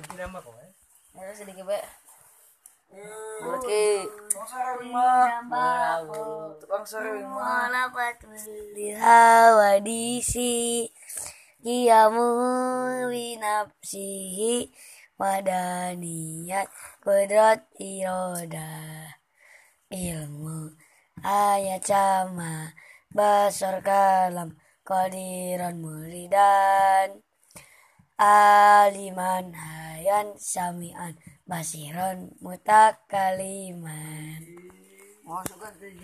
nama kok eh Ya sedikit bae. Oke. Tukang sarewing mah Tukang sarewing mah. Malapatul hawadisi Kiamu winapsihi Wadaniyat Kudrat iroda Ilmu Ayat sama Basar kalam Qadiran muridan Aliman hayan samian basiron mutakaliman tujuh.